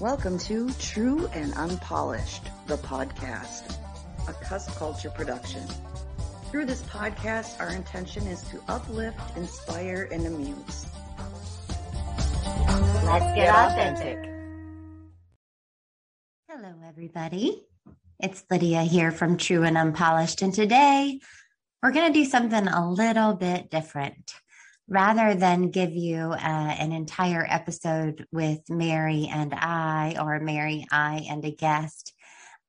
Welcome to True and Unpolished, the podcast, a cuss culture production. Through this podcast, our intention is to uplift, inspire, and amuse. Let's get authentic. Hello, everybody. It's Lydia here from True and Unpolished, and today we're going to do something a little bit different. Rather than give you uh, an entire episode with Mary and I, or Mary, I, and a guest,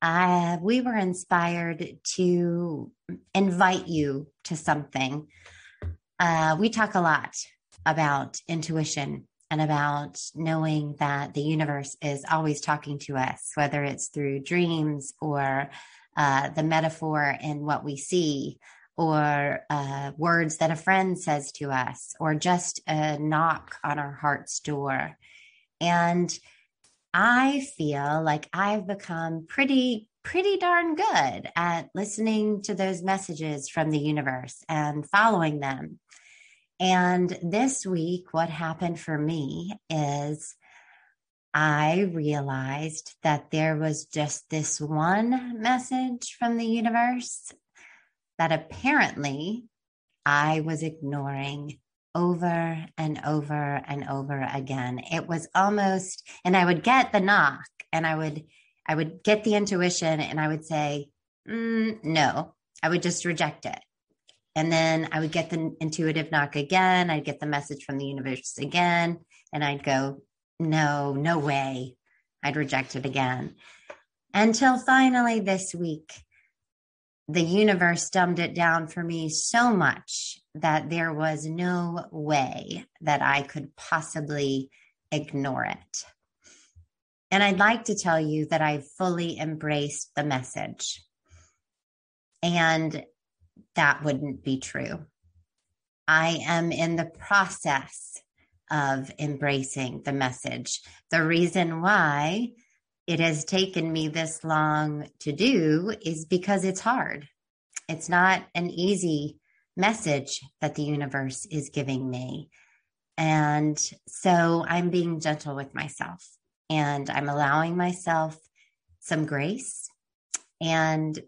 uh, we were inspired to invite you to something. Uh, we talk a lot about intuition and about knowing that the universe is always talking to us, whether it's through dreams or uh, the metaphor in what we see, or uh, words that a friend says to us, or just a knock on our heart's door. And I feel like I've become pretty, pretty darn good at listening to those messages from the universe and following them. And this week, what happened for me is I realized that there was just this one message from the universe that apparently I was ignoring over and over and over again. It was almost, and I would get the knock and I would, I would get the intuition and I would say, mm, no, I would just reject it. And then I would get the intuitive knock again. I'd get the message from the universe again. And I'd go, no, no way. I'd reject it again. Until finally this week, the universe dumbed it down for me so much that there was no way that I could possibly ignore it. And I'd like to tell you that I fully embraced the message. And that wouldn't be true. I am in the process of embracing the message. The reason why it has taken me this long to do is because it's hard. It's not an easy message that the universe is giving me. And so I'm being gentle with myself and I'm allowing myself some grace and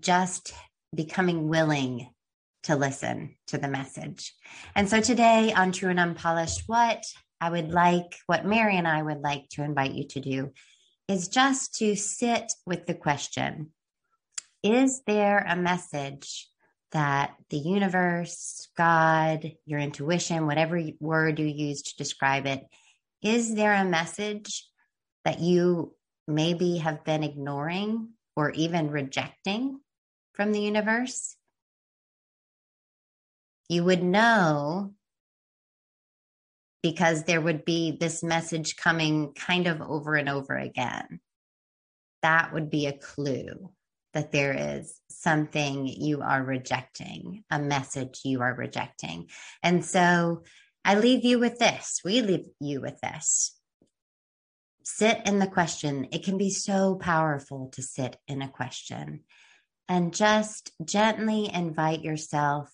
just becoming willing to listen to the message. And so today on True and Unpolished, what I would like, what Mary and I would like to invite you to do is just to sit with the question Is there a message that the universe, God, your intuition, whatever word you use to describe it, is there a message that you maybe have been ignoring or even rejecting from the universe? You would know because there would be this message coming kind of over and over again. That would be a clue that there is something you are rejecting, a message you are rejecting. And so I leave you with this. We leave you with this. Sit in the question. It can be so powerful to sit in a question and just gently invite yourself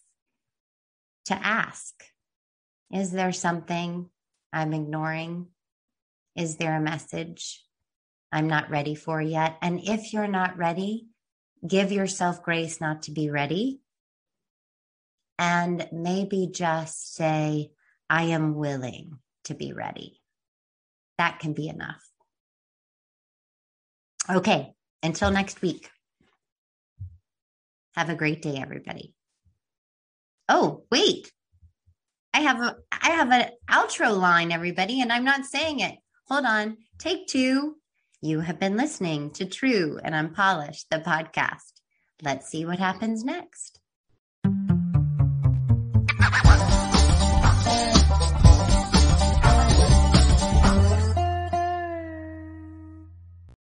to ask is there something I'm ignoring? Is there a message I'm not ready for yet? And if you're not ready, give yourself grace not to be ready. And maybe just say, I am willing to be ready. That can be enough. Okay, until next week. Have a great day, everybody. Oh, wait. I have a I have an outro line, everybody, and I'm not saying it. Hold on. Take two. You have been listening to True and Unpolished, the podcast. Let's see what happens next.